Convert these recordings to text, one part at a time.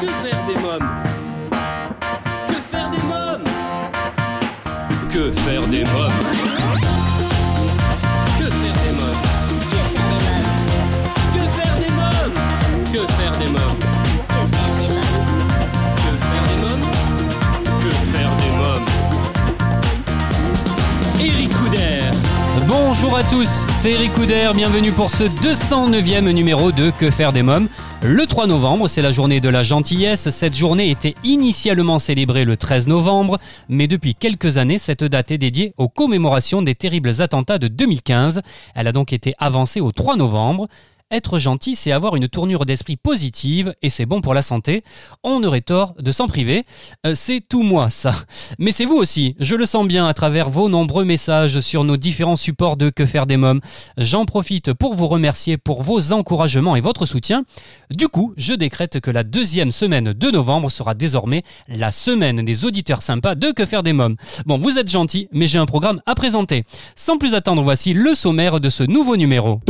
Que faire des mômes Que faire des mômes Que faire des mômes Que faire des mômes Que faire des mômes Que faire des mômes Eric Couder. Bonjour à tous, c'est Eric Couder, bienvenue pour ce 209e numéro de Que faire des mômes. Le 3 novembre, c'est la journée de la gentillesse. Cette journée était initialement célébrée le 13 novembre, mais depuis quelques années, cette date est dédiée aux commémorations des terribles attentats de 2015. Elle a donc été avancée au 3 novembre. Être gentil, c'est avoir une tournure d'esprit positive et c'est bon pour la santé. On aurait tort de s'en priver. Euh, c'est tout moi, ça. Mais c'est vous aussi. Je le sens bien à travers vos nombreux messages sur nos différents supports de Que faire des mômes. J'en profite pour vous remercier pour vos encouragements et votre soutien. Du coup, je décrète que la deuxième semaine de novembre sera désormais la semaine des auditeurs sympas de Que faire des mômes. Bon, vous êtes gentils, mais j'ai un programme à présenter. Sans plus attendre, voici le sommaire de ce nouveau numéro.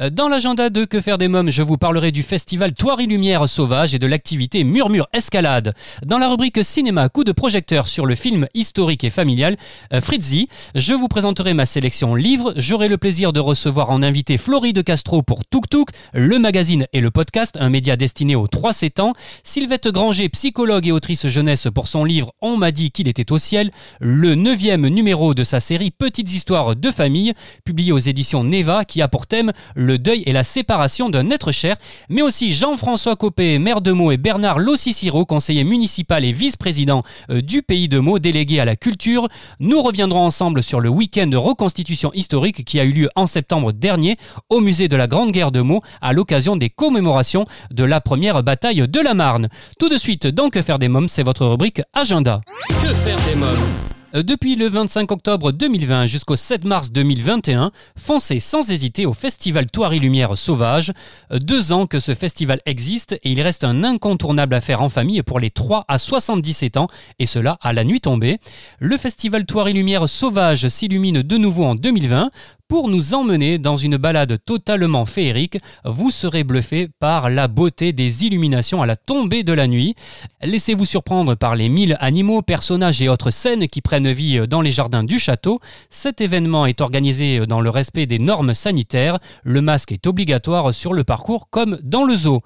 Euh, Dans l'agenda de Que faire des mômes, je vous parlerai du festival Toirie Lumière Sauvage et de l'activité Murmure Escalade. Dans la rubrique cinéma coup de projecteur sur le film historique et familial euh, Fritzi, je vous présenterai ma sélection livres. J'aurai le plaisir de recevoir en invité Floride Castro pour Tuk Tuk, le magazine et le podcast, un média destiné aux 3-7 ans. Sylvette Granger, psychologue et autrice jeunesse pour son livre On m'a dit qu'il était au ciel, le neuvième numéro de sa série Petites histoires de famille, publié aux éditions Neva, qui a pour thème deuil et la séparation d'un être cher, mais aussi Jean-François Copé, maire de Meaux, et Bernard Lossiciro, conseiller municipal et vice-président euh, du pays de Meaux, délégué à la culture. Nous reviendrons ensemble sur le week-end de reconstitution historique qui a eu lieu en septembre dernier au musée de la Grande Guerre de Meaux à l'occasion des commémorations de la première bataille de la Marne. Tout de suite, dans Que faire des mômes, c'est votre rubrique Agenda. Que faire des mômes? Depuis le 25 octobre 2020 jusqu'au 7 mars 2021, foncez sans hésiter au festival Toirie Lumière Sauvage. Euh, Deux ans que ce festival existe et il reste un incontournable à faire en famille pour les 3 à 77 ans, et cela à la nuit tombée. Le festival Toirie Lumière Sauvage s'illumine de nouveau en 2020 pour nous emmener dans une balade totalement féerique, vous serez bluffé par la beauté des illuminations à la tombée de la nuit. Laissez-vous surprendre par les mille animaux, personnages et autres scènes qui prennent vie dans les jardins du château. Cet événement est organisé dans le respect des normes sanitaires. Le masque est obligatoire sur le parcours comme dans le zoo.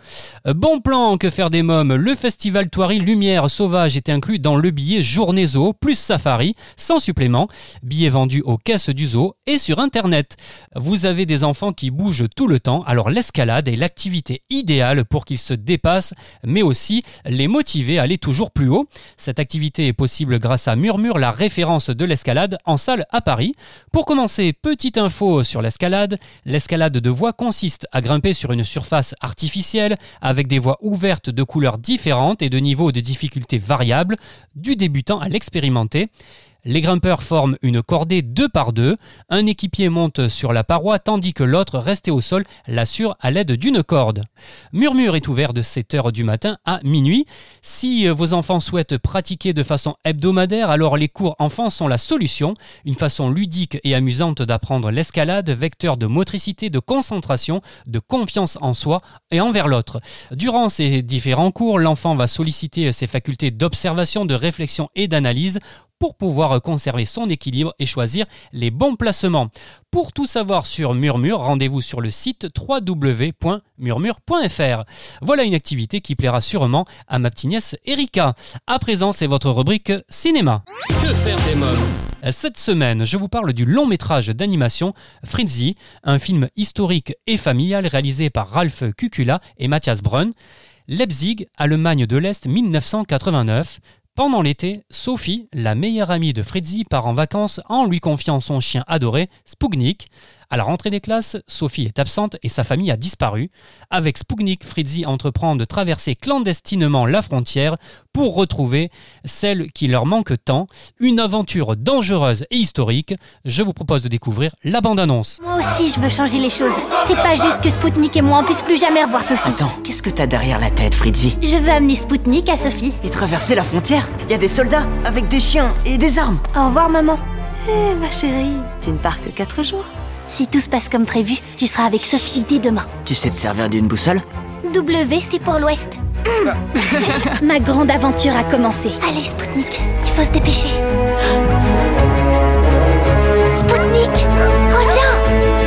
Bon plan, que faire des mômes Le festival Toirie Lumière Sauvage est inclus dans le billet Journée Zoo plus Safari, sans supplément. Billet vendu aux caisses du zoo et sur Internet. Vous avez des enfants qui bougent tout le temps, alors l'escalade est l'activité idéale pour qu'ils se dépassent, mais aussi les motiver à aller toujours plus haut. Cette activité est possible grâce à Murmure, la référence de l'escalade en salle à Paris. Pour commencer, petite info sur l'escalade. L'escalade de voies consiste à grimper sur une surface artificielle avec des voies ouvertes de couleurs différentes et de niveaux de difficulté variables, du débutant à l'expérimenté. Les grimpeurs forment une cordée deux par deux. Un équipier monte sur la paroi tandis que l'autre, resté au sol, l'assure à l'aide d'une corde. Murmure est ouvert de 7h du matin à minuit. Si euh, vos enfants souhaitent pratiquer de façon hebdomadaire, alors les cours enfants sont la solution. Une façon ludique et amusante d'apprendre l'escalade, vecteur de motricité, de concentration, de confiance en soi et envers l'autre. Durant ces différents cours, l'enfant va solliciter ses facultés d'observation, de réflexion et d'analyse pour pouvoir conserver son équilibre et choisir les bons placements. Pour tout savoir sur Murmure, rendez-vous sur le site www.murmure.fr. Voilà une activité qui plaira sûrement à ma petite nièce Erika. À présent, c'est votre rubrique cinéma. Que faire des mômes? Cette semaine, je vous parle du long métrage d'animation Fritzi, un film historique et familial réalisé par Ralph Kukula et Matthias Brunn. Leipzig, Allemagne de l'Est 1989. Pendant l'été, Sophie, la meilleure amie de Fritzi, part en vacances en lui confiant son chien adoré, Spugnik. À la rentrée des classes, Sophie est absente et sa famille a disparu. Avec Spugnik, Fritzi entreprend de traverser clandestinement la frontière pour retrouver celle qui leur manque tant. Une aventure dangereuse et historique. Je vous propose de découvrir la bande-annonce. Moi aussi, je veux changer les choses. C'est pas juste que Spoutnik et moi on puisse plus jamais revoir Sophie. Attends, qu'est-ce que t'as derrière la tête, Fritzi? Je veux amener Spoutnik à Sophie. Et traverser la frontière? Il y a des soldats avec des chiens et des armes? Au revoir, maman. Eh, ma chérie, tu ne pars que 4 jours. Si tout se passe comme prévu, tu seras avec Sophie dès demain. Tu sais te servir d'une boussole? W, c'est pour l'Ouest. Ma grande aventure a commencé. Allez, Spoutnik, il faut se dépêcher. Spoutnik, reviens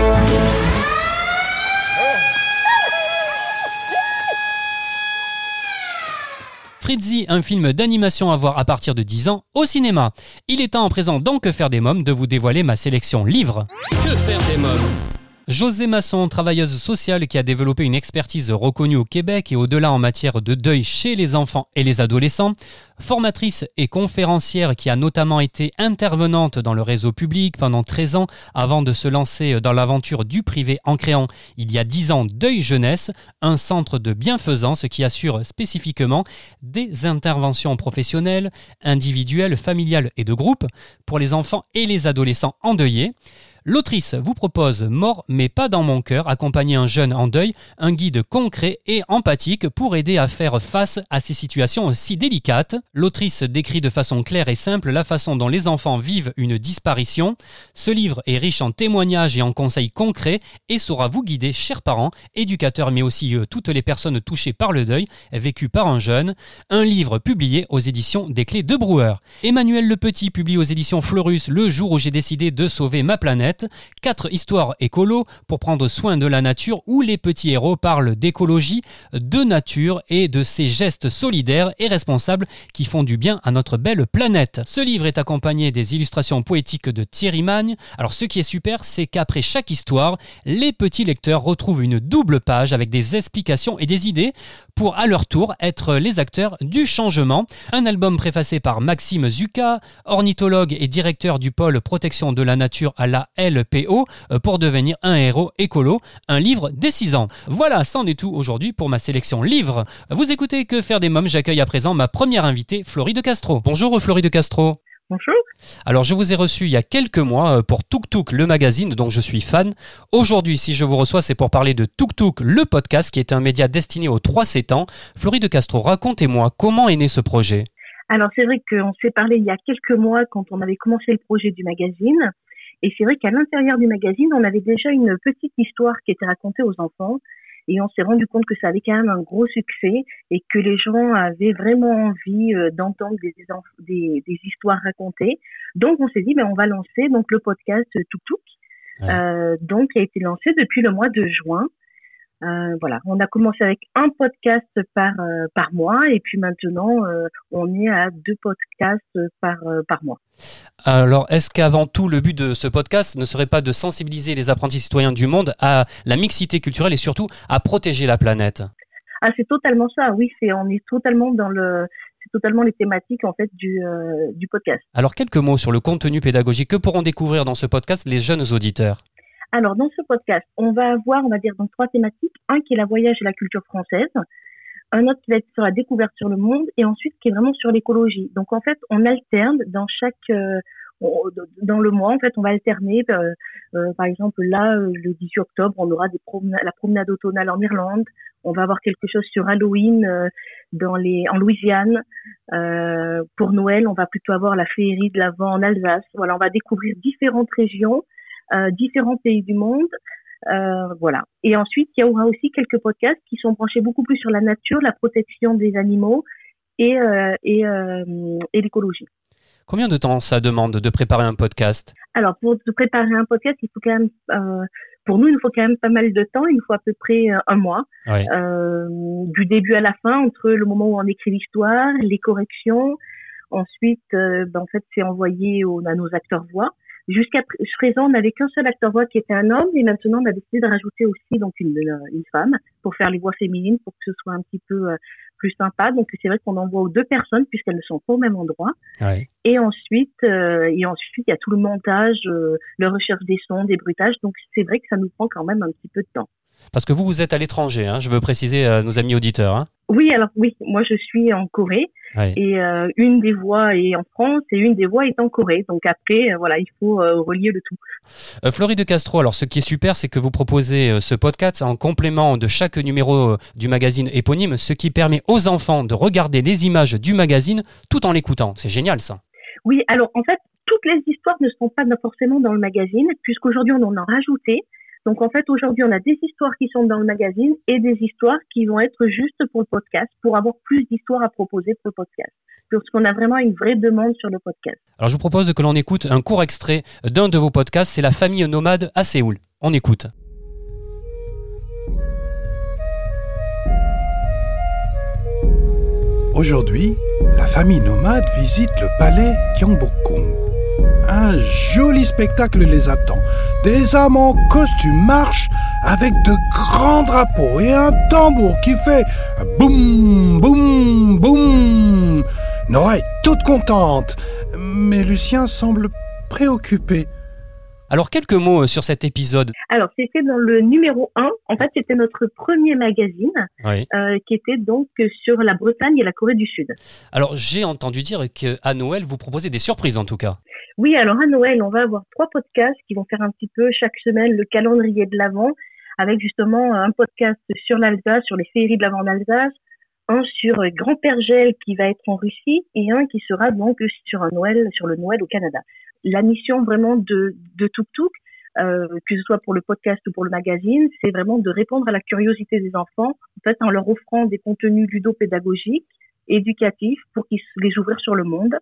Fritzy, un film d'animation à voir à partir de 10 ans au cinéma. Il est temps en présent dans Que faire des mômes de vous dévoiler ma sélection livre. Que faire des mômes? José Masson, travailleuse sociale qui a développé une expertise reconnue au Québec et au-delà en matière de deuil chez les enfants et les adolescents, formatrice et conférencière qui a notamment été intervenante dans le réseau public pendant 13 ans avant de se lancer dans l'aventure du privé en créant il y a 10 ans Deuil Jeunesse, un centre de bienfaisance qui assure spécifiquement des interventions professionnelles, individuelles, familiales et de groupe pour les enfants et les adolescents endeuillés. L'autrice vous propose Mort mais pas dans mon cœur, accompagner un jeune en deuil, un guide concret et empathique pour aider à faire face à ces situations si délicates. L'autrice décrit de façon claire et simple la façon dont les enfants vivent une disparition. Ce livre est riche en témoignages et en conseils concrets et saura vous guider, chers parents, éducateurs mais aussi euh, toutes les personnes touchées par le deuil vécu par un jeune. Un livre publié aux éditions des Clés de Brouwer. Emmanuel Le Petit publie aux éditions Fleurus le jour où j'ai décidé de sauver ma planète. Quatre histoires écolo pour prendre soin de la nature où les petits héros parlent d'écologie, de nature et de ces gestes solidaires et responsables qui font du bien à notre belle planète. Ce livre est accompagné des illustrations poétiques de Thierry Magne. Alors ce qui est super, c'est qu'après chaque histoire, les petits lecteurs retrouvent une double page avec des explications et des idées pour à leur tour être les acteurs du changement. Un album préfacé par Maxime Zucca, ornithologue et directeur du pôle protection de la nature à la LPO euh, pour devenir un héros écolo, un livre des 6 ans. Voilà, c'en est tout aujourd'hui pour ma sélection livre. Vous écoutez Que faire des mômes, j'accueille à présent ma première invitée, Florie de Castro. Bonjour Florie de Castro. Bonjour. Alors je vous ai reçu il y a quelques mois euh, pour Tuk Tuk le magazine dont je suis fan. Aujourd'hui si je vous reçois c'est pour parler de Tuk Tuk le podcast qui est un média destiné aux 3-7 ans. Florie de Castro, racontez-moi comment est né ce projet? Alors c'est vrai qu'on s'est parlé il y a quelques mois quand on avait commencé le projet du magazine. Et c'est vrai qu'à l'intérieur du magazine, on avait déjà une petite histoire qui était racontée aux enfants. Et on s'est rendu compte que ça avait quand même un gros succès et que les gens avaient vraiment envie euh, d'entendre des, des, des, histoires racontées. Donc on s'est dit, ben, on va lancer donc le podcast Tuk Tuk, euh, donc qui a été lancé depuis le mois de juin. Euh, voilà, on a commencé avec un podcast par euh, par mois et puis maintenant euh, on est à deux podcasts par par mois. Alors, est-ce qu'avant tout le but de ce podcast ne serait pas de sensibiliser les apprentis citoyens du monde à la mixité culturelle et surtout à protéger la planète? Ah, c'est totalement ça. Oui, c'est on est totalement dans le c'est totalement les thématiques en fait du, du podcast. Alors quelques mots sur le contenu pédagogique que pourront découvrir dans ce podcast les jeunes auditeurs? Alors, dans ce podcast, on va avoir, on va dire, donc trois thématiques. Un qui est la voyage et la culture française. Un autre qui va être sur la découverte sur le monde. Et ensuite, qui est vraiment sur l'écologie. Donc, en fait, on alterne dans chaque, euh, dans le mois, en fait, on va alterner. Euh, euh, par exemple, là, le 18 octobre, on aura des la promenade automnale en Irlande. On va avoir quelque chose sur Halloween dans les, en Louisiane. pour Noël, on va plutôt avoir la féerie de l'Avent en Alsace. Voilà, on va découvrir différentes régions euh, différents pays du monde. Euh, voilà. Et ensuite, il y aura aussi quelques podcasts qui sont branchés beaucoup plus sur la nature, la protection des animaux et, euh, et, et l'écologie. Combien de temps ça demande de préparer un podcast? Alors, pour préparer un podcast, il faut quand même, euh, pour nous, il faut quand même pas mal de temps. Il faut à peu près un mois, euh, du début à la fin, entre le moment où on écrit l'histoire, les corrections. Ensuite, ben, en fait, c'est envoyé à nos acteurs voix. Jusqu'à présent, on n'avait qu'un seul acteur voix qui était un homme, et maintenant on a décidé de rajouter aussi donc une, une femme pour faire les voix féminines, pour que ce soit un petit peu euh, plus sympa. Donc c'est vrai qu'on envoie aux deux personnes puisqu'elles ne sont pas au même endroit. Ouais. Et ensuite, euh, et ensuite il y a tout le montage, euh, le recherche des sons, des bruitages. Donc c'est vrai que ça nous prend quand même un petit peu de temps. Parce que vous, vous êtes à l'étranger, hein, je veux préciser à nos amis auditeurs. Hein. Oui, alors oui, moi je suis en Corée et euh, une des voix est en France et une des voix est en Corée. Donc après, euh, voilà, il faut euh, relier le tout. Euh, Florie de Castro, alors ce qui est super, c'est que vous proposez ce podcast en complément de chaque numéro du magazine éponyme, ce qui permet aux enfants de regarder les images du magazine tout en l'écoutant. C'est génial ça. Oui, alors en fait, toutes les histoires ne sont pas forcément dans le magazine, puisqu'aujourd'hui on en a rajouté. Donc en fait, aujourd'hui, on a des histoires qui sont dans le magazine et des histoires qui vont être juste pour le podcast, pour avoir plus d'histoires à proposer pour le podcast. Parce qu'on a vraiment une vraie demande sur le podcast. Alors je vous propose que l'on écoute un court extrait d'un de vos podcasts, c'est La famille nomade à Séoul. On écoute. Aujourd'hui, la famille nomade visite le palais Gyeongbokgung. Un joli spectacle les attend. Des hommes en costume marchent avec de grands drapeaux et un tambour qui fait boum, boum, boum. Nora est toute contente, mais Lucien semble préoccupé. Alors quelques mots euh, sur cet épisode. Alors c'était dans le numéro 1. En fait, c'était notre premier magazine Oui. euh, qui était donc sur la Bretagne et la Corée du Sud. Alors j'ai entendu dire qu'à Noël, vous proposez des surprises en tout cas. Oui, alors à Noël, on va avoir trois podcasts qui vont faire un petit peu chaque semaine le calendrier de l'Avent, avec justement un podcast sur l'Alsace, sur les féeries de l'Avent en Alsace, un sur euh, Grand-Père Gel qui va être en Russie et un qui sera donc sur un Noël, sur le Noël au Canada. La mission vraiment de, de Tuk Tuk, euh, que ce soit pour le podcast ou pour le magazine, c'est vraiment de répondre à la curiosité des enfants, en fait, en leur offrant des contenus ludopédagogiques, éducatifs, pour qu'ils les ouvrir sur le monde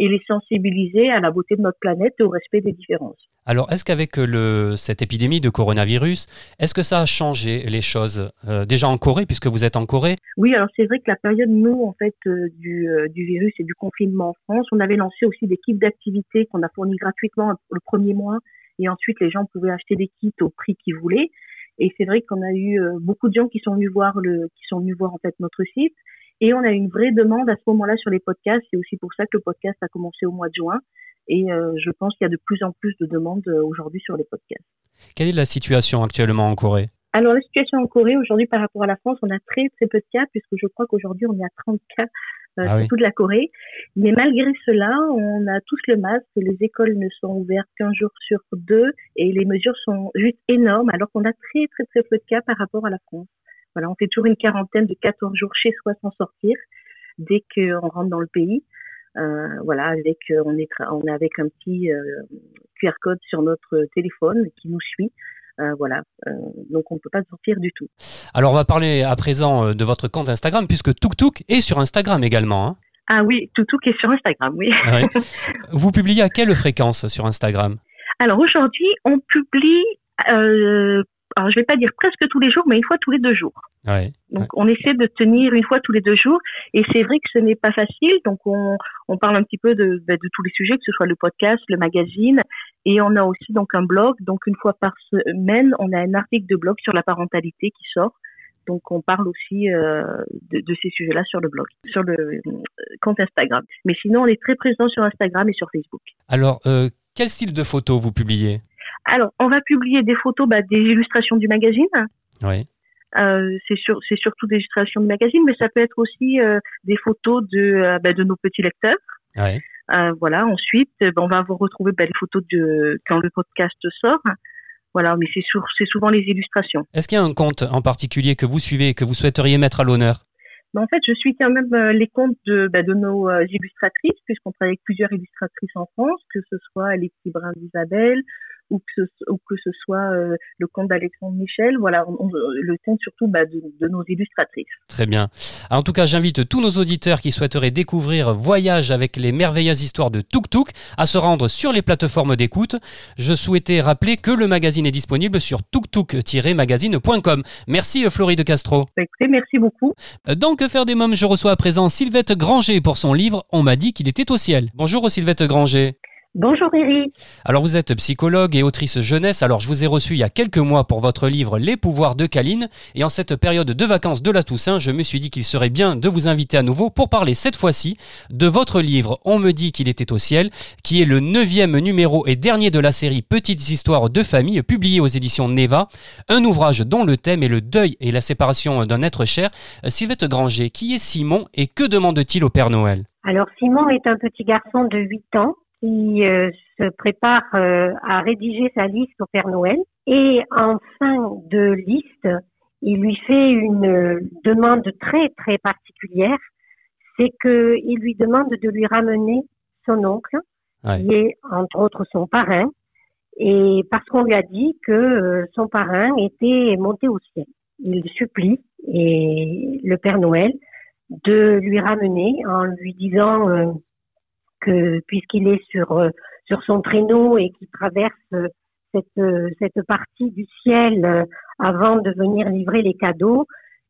et les sensibiliser à la beauté de notre planète et au respect des différences. Alors est-ce qu'avec euh, le, cette épidémie de coronavirus, est-ce que ça a changé les choses euh, Déjà en Corée, puisque vous êtes en Corée? Oui, alors c'est vrai que la période, nous, en fait, euh, du, euh, du virus et du confinement en France, on avait lancé aussi des kits d'activité qu'on a fournis gratuitement le premier mois et ensuite les gens pouvaient acheter des kits au prix qu'ils voulaient. Et c'est vrai qu'on a eu beaucoup de gens qui sont venus voir le, qui sont venus voir en fait notre site et on a une vraie demande à ce moment-là sur les podcasts. C'est aussi pour ça que le podcast a commencé au mois de juin. Et euh, je pense qu'il y a de plus en plus de demandes euh, aujourd'hui sur les podcasts. Quelle est la situation actuellement en Corée? Alors, la situation en Corée aujourd'hui par rapport à la France, on a très très peu de cas puisque je crois qu'aujourd'hui on est à 30 cas euh, Ah oui. toute la Corée. Mais malgré cela, on a tous le masque, les écoles ne sont ouvertes qu'un jour sur deux et les mesures sont juste énormes alors qu'on a très très très peu de cas par rapport à la France. Voilà, on fait toujours une quarantaine de 14 jours chez soi sans sortir dès qu'on rentre dans le pays. Euh, voilà, avec euh, on est on est avec un petit euh, QR code sur notre téléphone qui nous suit. Euh, voilà, donc on ne peut pas sortir du tout. Alors on va parler à présent de votre compte Instagram, puisque Tuk Tuk est sur Instagram également. hein. Ah oui, qui est sur Instagram, oui. Ouais. vous publiez à quelle fréquence sur Instagram? Alors aujourd'hui, on publie, alors je vais pas dire presque tous les jours, mais une fois tous les deux jours. Ouais. Donc on essaie de tenir une fois tous les deux jours, et c'est vrai que ce n'est pas facile. Donc on, on parle un petit peu de, bah, de tous les sujets, que ce soit le podcast, le magazine, et on a aussi donc un blog. Donc une fois par semaine, on a un article de blog sur la parentalité qui sort. Donc on parle aussi euh, de, de ces sujets-là sur le blog, sur le euh, compte Instagram. Mais sinon, on est très présent sur Instagram et sur Facebook. Alors, euh, quel style de photos vous publiez? Alors, on va publier des photos, bah, des illustrations du magazine. Oui. Euh, c'est sur, surtout des illustrations du magazine, mais ça peut être aussi euh, des photos de, euh, bah, de nos petits lecteurs. Ouais. Voilà. Ensuite, bah, on va vous retrouver bah, les photos de quand le podcast sort. Voilà, mais c'est souvent les illustrations. Est-ce qu'il y a un compte en particulier que vous suivez et que vous souhaiteriez mettre à l'honneur? En fait, je suis quand même les comptes de, de nos illustratrices, puisqu'on travaille avec plusieurs illustratrices en France, que ce soit les petits brins d'Isabelle ou que ce, ou que ce soit euh, le compte d'Alexandre Michel. Voilà, on- on- le compte surtout bah, de, de nos illustratrices. Très bien. En tout cas, j'invite tous nos auditeurs qui souhaiteraient découvrir Voyage avec les merveilleuses histoires de Tuk Tuk à se rendre sur les plateformes d'écoute. Je souhaitais rappeler que le magazine est disponible sur tuktuk-magazine.com. Merci Florie de Castro. Bah, écoutez, merci beaucoup. Dans Que faire des mômes, je reçois à présent Sylvette Granger pour son livre On m'a dit qu'il était au ciel. Bonjour Sylvette Granger. Bonjour Eric. Alors vous êtes psychologue et autrice jeunesse, alors je vous ai reçu il y a quelques mois pour votre livre Les pouvoirs de Caline, et en cette période de vacances de la Toussaint, je me suis dit qu'il serait bien de vous inviter à nouveau pour parler cette fois-ci de votre livre On me dit qu'il était au ciel, qui est le neuvième numéro et dernier de la série Petites histoires de famille, publié aux éditions Neva, un ouvrage dont le thème est le deuil et la séparation d'un être cher. Sylvette Granger, qui est Simon et que demande-t-il au Père Noël? Alors Simon est un petit garçon de 8 ans qui euh, se prépare euh, à rédiger sa liste au Père Noël et en fin de liste, il lui fait une euh, demande très très particulière, c'est que il lui demande de lui ramener son oncle Ouais. qui est entre autres son parrain et parce qu'on lui a dit que euh, son parrain était monté au ciel. Il supplie et le Père Noël de lui ramener en lui disant euh, que puisqu'il est sur euh, sur son traîneau et qu'il traverse cette cette partie du ciel avant de venir livrer les cadeaux,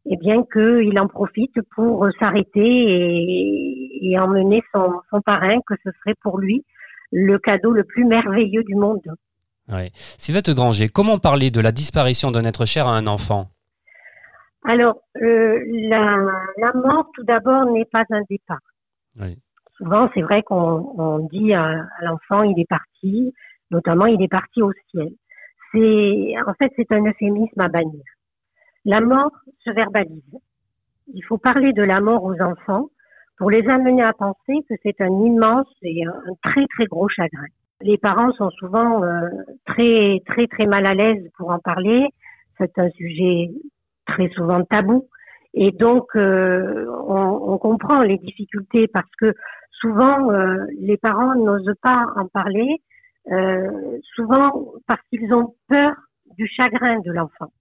eh bien qu'il en profite pour s'arrêter et, et, emmener son, son parrain, que ce serait pour lui le cadeau le plus merveilleux du monde. Ouais. Sylvette Granger, comment parler de la disparition d'un être cher à un enfant? Alors, euh, la, la, mort, tout d'abord, n'est pas un départ. Oui. Souvent, c'est vrai qu'on on dit à, à l'enfant, il est parti, notamment, il est parti au ciel. C'est, en fait, c'est un euphémisme à bannir. La mort se verbalise. Il faut parler de la mort aux enfants pour les amener à penser que c'est un immense et un très très gros chagrin. Les parents sont souvent euh, très très très mal à l'aise pour en parler. C'est un sujet très souvent tabou et donc euh, on, on, comprend les difficultés parce que souvent euh, les parents n'osent pas en parler, euh, souvent parce qu'ils ont peur du chagrin de l'enfant.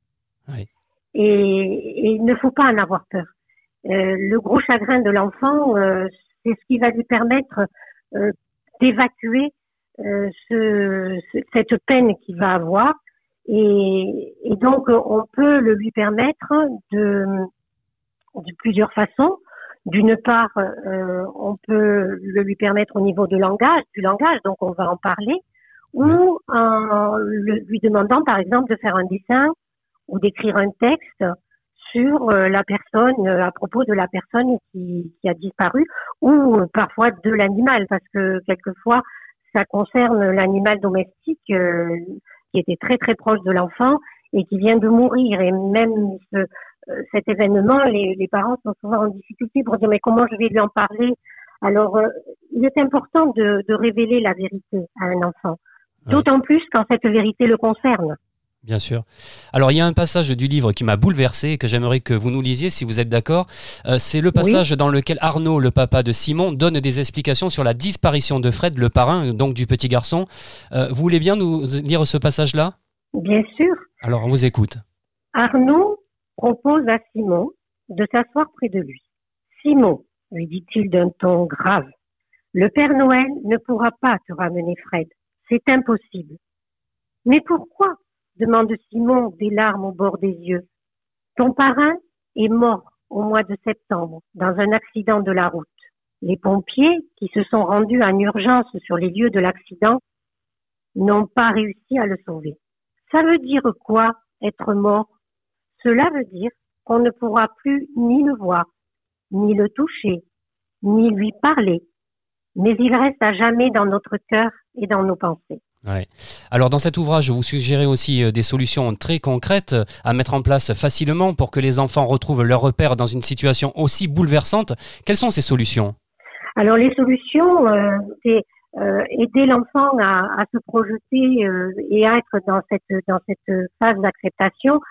Oui. Et, et, il ne faut pas en avoir peur. Euh, le gros chagrin de l'enfant, euh, c'est ce qui va lui permettre euh, d'évacuer ce, cette peine qu'il va avoir. Et, et, donc, on peut le lui permettre de, de plusieurs façons. D'une part, on peut le lui permettre au niveau de langage, du langage, donc on va en parler, ou en lui demandant, par exemple, de faire un dessin ou d'écrire un texte sur euh, la personne, euh, à propos de la personne qui, qui a disparu, ou euh, parfois de l'animal, parce que quelquefois, ça concerne l'animal domestique qui était très très proche de l'enfant et qui vient de mourir. Et même ce, cet événement, les, les, parents sont souvent en difficulté pour dire mais comment je vais lui en parler? Alors, il est important de, de, révéler la vérité à un enfant, d'autant plus quand cette vérité le concerne. Bien sûr. Alors il y a un passage du livre qui m'a bouleversé et que j'aimerais que vous nous lisiez si vous êtes d'accord. Euh, c'est le passage oui. dans lequel Arnaud, le papa de Simon, donne des explications sur la disparition de Fred, le parrain, donc du petit garçon. Euh, vous voulez bien nous lire ce passage-là? Bien sûr. Alors on vous écoute. Arnaud propose à Simon de s'asseoir près de lui. Simon, lui dit-il d'un ton grave, le Père Noël ne pourra pas te ramener Fred. C'est impossible. Mais pourquoi? demande Simon, des larmes au bord des yeux. Ton parrain est mort au mois de septembre dans un accident de la route. Les pompiers, qui se sont rendus en urgence sur les lieux de l'accident, n'ont pas réussi à le sauver. Ça veut dire quoi, être mort Cela veut dire qu'on ne pourra plus ni le voir, ni le toucher, ni lui parler, mais il reste à jamais dans notre cœur et dans nos pensées. Ouais. Alors dans cet ouvrage, vous suggérez aussi euh, des solutions très concrètes à mettre en place facilement pour que les enfants retrouvent leur repère dans une situation aussi bouleversante. Quelles sont ces solutions? Alors les solutions, euh, c'est euh, aider l'enfant à, à, se projeter euh, et à être dans cette dans cette phase d'acceptation,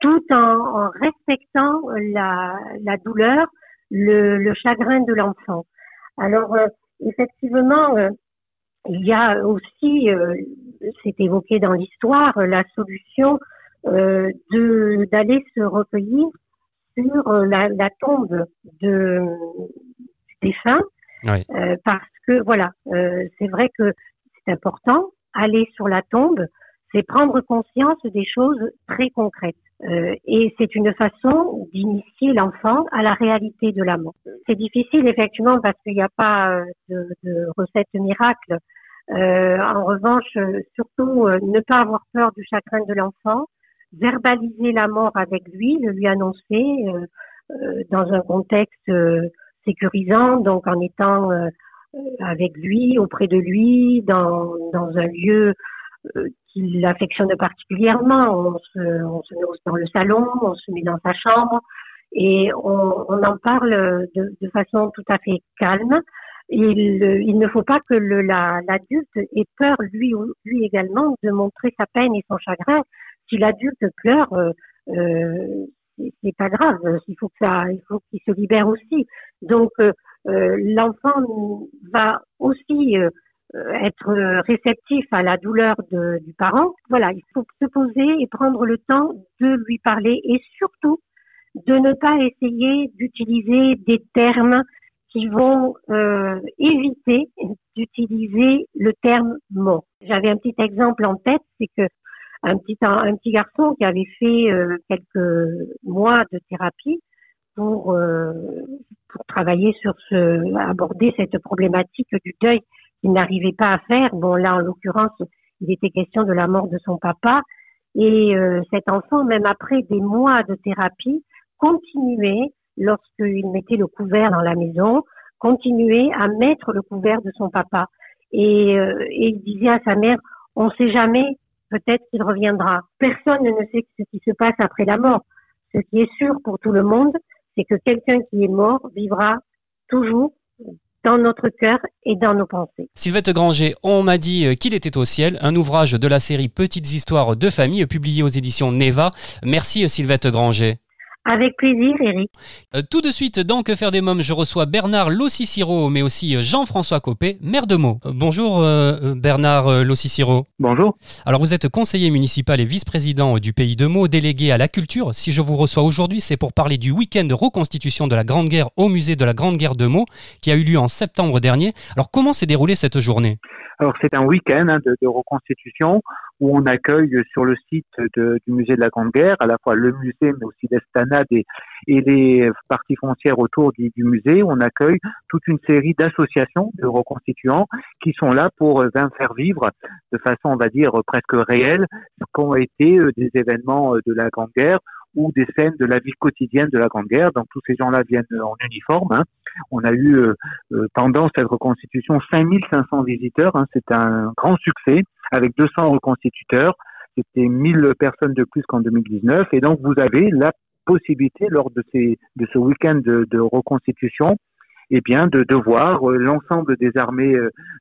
tout en, en respectant la, la douleur, le, le, chagrin de l'enfant. Alors euh, effectivement il y a aussi, euh, c'est évoqué dans l'histoire, la solution euh, de d'aller se recueillir sur euh, la, la tombe de défunt, oui. euh, parce que voilà, euh, c'est vrai que c'est important. Aller sur la tombe, c'est prendre conscience des choses très concrètes. Euh, et c'est une façon d'initier l'enfant à la réalité de la mort. C'est difficile effectivement parce qu'il n'y a pas de, de recette miracle. Euh, en revanche, surtout euh, ne pas avoir peur du chagrin de l'enfant, verbaliser la mort avec lui, le lui annoncer euh, dans un contexte sécurisant, donc en étant avec lui, auprès de lui, dans, dans un lieu qu'il affectionne particulièrement. On se, on se met dans le salon, on se met dans sa chambre et on, on en parle de, de, façon tout à fait calme. Il, il ne faut pas que l'adulte la, ait peur, lui, lui également, de montrer sa peine et son chagrin. Si l'adulte pleure, euh, euh, c'est pas grave. Il faut que ça, qu'il se libère aussi. Donc, euh, l'enfant va aussi être réceptif à la douleur du parent. Voilà, il faut se poser et prendre le temps de lui parler et surtout de ne pas essayer d'utiliser des termes qui vont euh, éviter d'utiliser le terme mort. J'avais un petit exemple en tête, c'est que un petit un, petit garçon qui avait fait euh, quelques mois de thérapie pour euh, pour travailler sur ce aborder cette problématique du deuil qu'il n'arrivait pas à faire. Bon là en l'occurrence, il était question de la mort de son papa et euh, cet enfant même après des mois de thérapie continuait lorsqu'il mettait le couvert dans la maison, continuait à mettre le couvert de son papa. Et, euh, et il disait à sa mère, on ne sait jamais, peut-être qu'il reviendra. Personne ne sait ce qui se passe après la mort. Ce qui est sûr pour tout le monde, c'est que quelqu'un qui est mort vivra toujours dans notre cœur et dans nos pensées. Sylvette Granger, on m'a dit euh, qu'il était au ciel, un ouvrage de la série Petites histoires de famille publié aux éditions Neva. Merci euh, Sylvette Granger. Avec plaisir, Eric. Euh, tout de suite, dans Que faire des mômes, je reçois Bernard Lossiciro, mais aussi euh, Jean-François Copé, maire de Meaux. Euh, bonjour Bernard Lossiciro. Bonjour. Alors vous êtes conseiller municipal et vice-président du pays de Meaux, délégué à la culture. Si je vous reçois aujourd'hui, c'est pour parler du week-end de reconstitution de la Grande Guerre au musée de la Grande Guerre de Meaux, qui a eu lieu en septembre dernier. Alors comment s'est déroulée cette journée? Alors c'est un week-end hein, de, de, reconstitution où on accueille sur le site du musée de la Grande Guerre à la fois le musée mais aussi l'esplanade et, les parties foncières autour du, du, musée. On accueille toute une série d'associations de reconstituants qui sont là pour euh, faire vivre de façon on va dire presque réelle ce qu'ont été euh, des événements euh, de la Grande Guerre ou des scènes de la vie quotidienne de la Grande Guerre. Donc tous ces gens-là viennent en uniforme. Hein. On a eu euh, euh, pendant cette reconstitution 5500 visiteurs. Hein. C'est un grand succès avec 200 reconstituteurs. C'était 1000 personnes de plus qu'en 2019. Et donc vous avez la possibilité lors de, ces, de ce week-end de, de reconstitution eh bien, de, de voir euh, l'ensemble des armées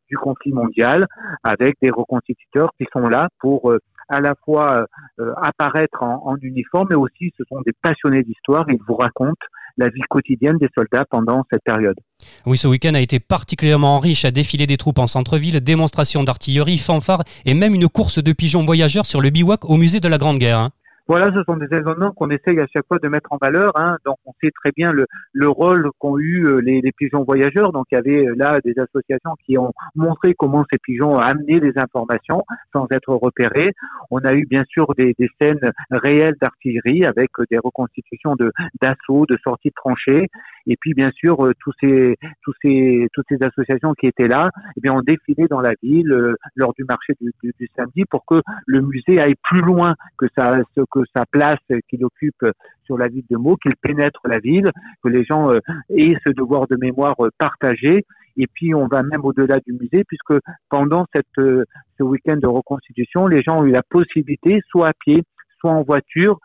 du conflit mondial avec des reconstituteurs qui sont là pour à la fois euh, apparaître en, en, uniforme, mais aussi ce sont des passionnés d'histoire. Ils vous racontent la vie quotidienne des soldats pendant cette période. Oui, ce week-end a été particulièrement riche à défiler des troupes en centre-ville, démonstrations d'artillerie, fanfares et même une course de pigeons voyageurs sur le bivouac au musée de la Grande Guerre. Hein. Voilà, ce sont des événements qu'on essaye à chaque fois de mettre en valeur. Hein. Donc, on sait très bien le, le rôle qu'ont eu euh, les, pigeons voyageurs. Donc, il y avait euh, là des associations qui ont montré comment ces pigeons amenaient des informations sans être repérés. On a eu bien sûr des, des scènes réelles d'artillerie avec euh, des reconstitutions de d'assaut, de sorties de tranchées. Et puis, bien sûr, tous ces tous ces toutes ces associations qui étaient là, eh bien, ont défilé dans la ville lors du marché du, du, du, samedi pour que le musée aille plus loin que ça. Que sa place qu'il occupe sur la ville de Meaux, qu'il pénètre la ville, que les gens euh, aient ce devoir de mémoire euh, partagé. Et puis on va même au-delà du musée, puisque pendant cette, euh, ce week-end de reconstitution, les gens ont eu la possibilité, soit à pied, soit en voiture,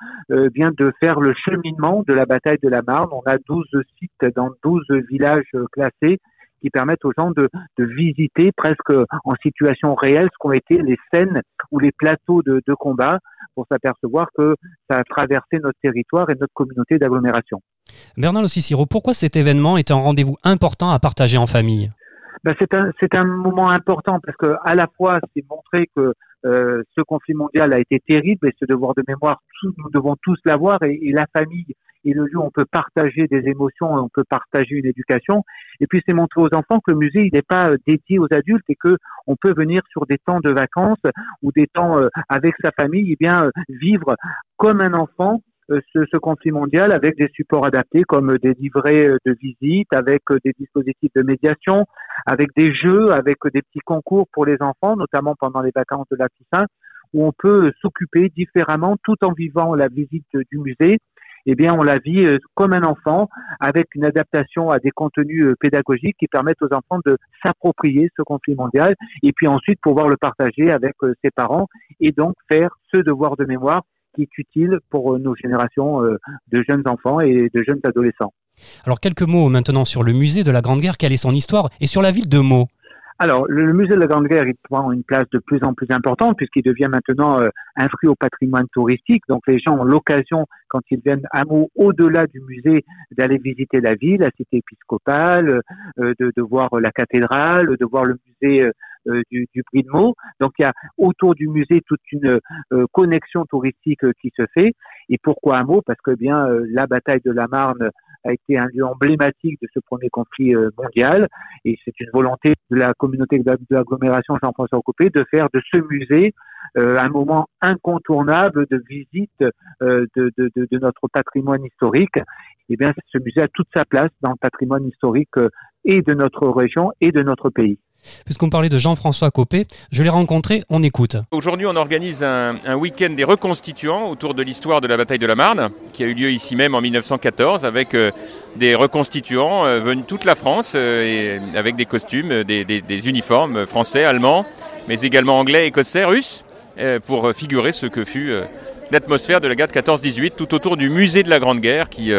bien de faire le cheminement de la bataille de la Marne. On a 12 sites dans 12 villages classés qui permettent aux gens de, de, visiter presque en situation réelle ce qu'ont été les scènes ou les plateaux de, de combat pour s'apercevoir que ça a traversé notre territoire et notre communauté d'agglomération. Bernard Ossiciro, pourquoi cet événement est un rendez-vous important à partager en famille? Ben c'est un c'est un moment important parce que à la fois c'est montrer que euh, ce conflit mondial a été terrible et ce devoir de mémoire nous devons tous l'avoir et, la famille et le lieu où on peut partager des émotions on peut partager une éducation. Et puis c'est montrer aux enfants que le musée n'est pas euh, dédié aux adultes et que on peut venir sur des temps de vacances ou des temps euh, avec sa famille et eh bien vivre comme un enfant ce, ce, conflit mondial avec des supports adaptés comme des livrets euh, de visite, avec euh, des dispositifs de médiation, avec des jeux, avec des petits concours pour les enfants, notamment pendant les vacances de la Toussaint, où on peut s'occuper différemment tout en vivant la visite du musée. Eh bien, on la vit comme un enfant, avec une adaptation à des contenus pédagogiques qui permettent aux enfants de s'approprier ce conflit mondial et puis ensuite pouvoir le partager avec ses parents et donc faire ce devoir de mémoire qui est utile pour euh, nos générations euh, de jeunes enfants et de jeunes adolescents. Alors quelques mots maintenant sur le musée de la Grande Guerre, quelle est son histoire, et sur la ville de Meaux? Alors, le, musée de la Grande Guerre, il prend une place de plus en plus importante puisqu'il devient maintenant euh, inscrit au patrimoine touristique. Donc, les gens ont l'occasion, quand ils viennent à Meaux, au-delà du musée, d'aller visiter la ville, la cité épiscopale, euh, de, de, voir la cathédrale, de voir le musée du, du prix de mots. Donc il y a autour du musée toute une connexion touristique qui se fait. Et pourquoi un mot? Parce que bien la bataille de la Marne a été un lieu emblématique de ce premier conflit mondial et c'est une volonté de la communauté de l'agglomération Jean-François Copé de faire de ce musée un moment incontournable de visite de, notre patrimoine historique. Eh bien, ce musée a toute sa place dans le patrimoine historique et de notre région et de notre pays. Puisqu'on parlait de Jean-François Copé, je l'ai rencontré, on écoute. Aujourd'hui, on organise un, week-end des reconstituants autour de l'histoire de la bataille de la Marne, qui a eu lieu ici même en 1914, avec euh, des reconstituants euh, venus toute la France, euh, avec des costumes, des, des, des, uniformes français, allemands, mais également anglais, écossais, russes, pour figurer ce que fut l'atmosphère de la guerre de 14-18, tout autour du musée de la Grande Guerre, qui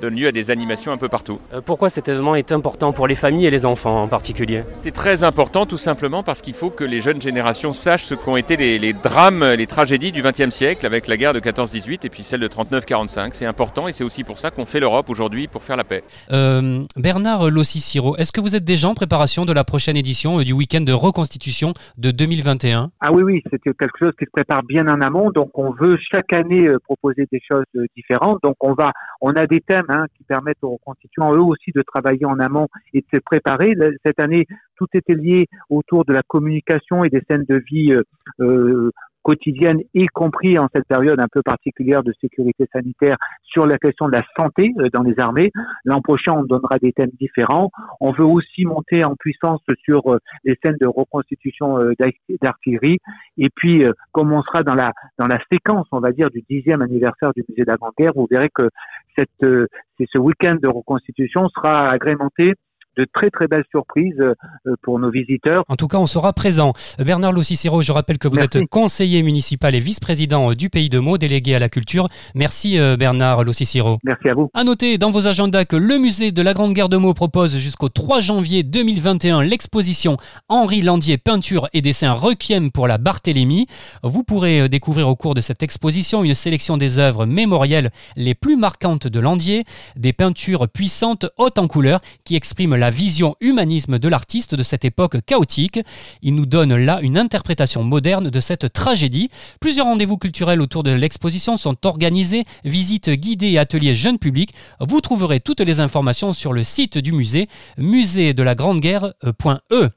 donne lieu à des animations un peu partout. Euh, pourquoi cet événement est important pour les familles et les enfants en particulier C'est très important tout simplement parce qu'il faut que les jeunes générations sachent ce qu'ont été les, drames, les tragédies du XXe siècle avec la guerre de 14-18 et puis celle de 39-45. C'est important et c'est aussi pour ça qu'on fait l'Europe aujourd'hui pour faire la paix. Euh, Bernard Lossiciro, est-ce que vous êtes déjà en préparation de la prochaine édition euh, du week-end de reconstitution de 2021 Ah oui, oui, c'est quelque chose qui se prépare bien en amont. Donc on veut chaque année proposer des choses différentes. Donc on va, on a des thèmes Qui permettent aux constituants eux aussi de travailler en amont et de se préparer. Cette année, tout était lié autour de la communication et des scènes de vie euh, euh quotidienne, y compris en cette période un peu particulière de sécurité sanitaire sur la question de la santé euh, dans les armées. L'an prochain, on donnera des thèmes différents. On veut aussi monter en puissance sur euh, les scènes de reconstitution euh, d'artillerie. Et puis, comme on sera dans la dans la séquence, on va dire, du dixième anniversaire du musée de la Grande Guerre, vous verrez que cette, ce week-end de reconstitution sera agrémenté de très très belles surprises euh, pour nos visiteurs. En tout cas, on sera présent. Bernard Lucicero, je rappelle que vous êtes conseiller municipal et vice-président euh, du Pays de Meaux, délégué à la culture. Merci euh, Bernard Lucicero. Merci à vous. À noter dans vos agendas que le musée de la Grande Guerre de Meaux propose jusqu'au 3 janvier 2021 l'exposition Henri Landier peinture et dessin requiem pour la Barthélemy. Vous pourrez découvrir au cours de cette exposition une sélection des œuvres mémorielles les plus marquantes de Landier, des peintures puissantes hautes en couleurs qui expriment la vision humanisme de l'artiste de cette époque chaotique. Il nous donne là une interprétation moderne de cette tragédie. Plusieurs rendez-vous culturels autour de l'exposition sont organisés, visites guidées et ateliers jeunes publics. Vous trouverez toutes les informations sur le site du musée, musée de la Grande Guerre.e.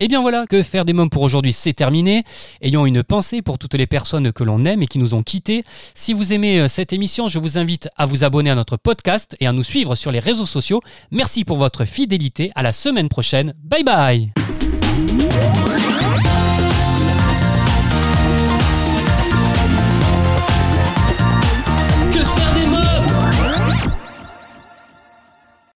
Et bien voilà, que faire des mômes pour aujourd'hui, c'est terminé. Ayons une pensée pour toutes les personnes que l'on aime et qui nous ont quittés. Si vous aimez euh, cette émission, je vous invite à vous abonner à notre podcast et à nous suivre sur les réseaux sociaux. Merci pour votre fidélité à la semaine prochaine. Bye bye